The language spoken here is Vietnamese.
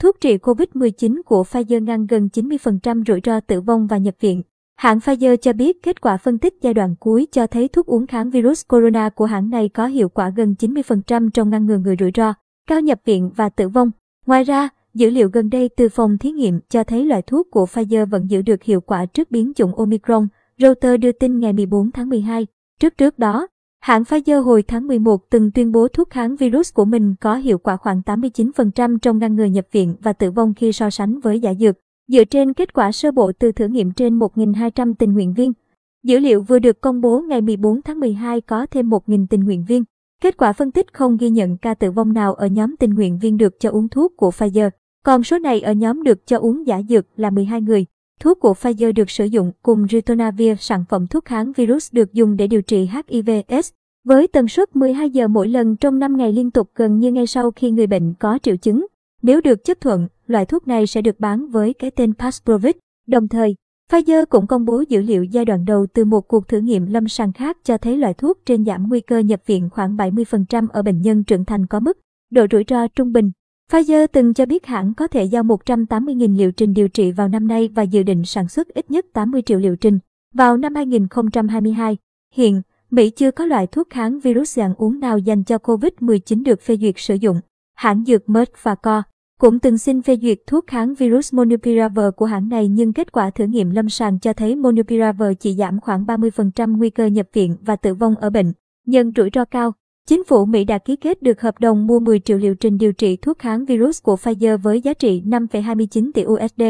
Thuốc trị COVID-19 của Pfizer ngăn gần 90% rủi ro tử vong và nhập viện. Hãng Pfizer cho biết kết quả phân tích giai đoạn cuối cho thấy thuốc uống kháng virus corona của hãng này có hiệu quả gần 90% trong ngăn ngừa người rủi ro, cao nhập viện và tử vong. Ngoài ra, dữ liệu gần đây từ phòng thí nghiệm cho thấy loại thuốc của Pfizer vẫn giữ được hiệu quả trước biến chủng Omicron, Reuters đưa tin ngày 14 tháng 12. Trước trước đó, hãng Pfizer hồi tháng 11 từng tuyên bố thuốc kháng virus của mình có hiệu quả khoảng 89% trong ngăn ngừa nhập viện và tử vong khi so sánh với giả dược. Dựa trên kết quả sơ bộ từ thử nghiệm trên 1.200 tình nguyện viên, dữ liệu vừa được công bố ngày 14 tháng 12 có thêm 1.000 tình nguyện viên. Kết quả phân tích không ghi nhận ca tử vong nào ở nhóm tình nguyện viên được cho uống thuốc của Pfizer, còn số này ở nhóm được cho uống giả dược là 12 người. Thuốc của Pfizer được sử dụng cùng Ritonavir, sản phẩm thuốc kháng virus được dùng để điều trị HIV/AIDS, với tần suất 12 giờ mỗi lần trong 5 ngày liên tục gần như ngay sau khi người bệnh có triệu chứng. Nếu được chấp thuận, loại thuốc này sẽ được bán với cái tên Paxlovid. Đồng thời, Pfizer cũng công bố dữ liệu giai đoạn đầu từ một cuộc thử nghiệm lâm sàng khác cho thấy loại thuốc trên giảm nguy cơ nhập viện khoảng 70% ở bệnh nhân trưởng thành có mức độ rủi ro trung bình. Pfizer từng cho biết hãng có thể giao 180.000 liệu trình điều trị vào năm nay và dự định sản xuất ít nhất 80 triệu liệu trình vào năm 2022. Hiện, Mỹ chưa có loại thuốc kháng virus dạng uống nào dành cho COVID-19 được phê duyệt sử dụng. Hãng dược Merck và Co cũng từng xin phê duyệt thuốc kháng virus Monupiravir của hãng này nhưng kết quả thử nghiệm lâm sàng cho thấy Monupiravir chỉ giảm khoảng 30% nguy cơ nhập viện và tử vong ở bệnh nhân rủi ro cao. Chính phủ Mỹ đã ký kết được hợp đồng mua 10 triệu liệu trình điều trị thuốc kháng virus của Pfizer với giá trị 5,29 tỷ USD.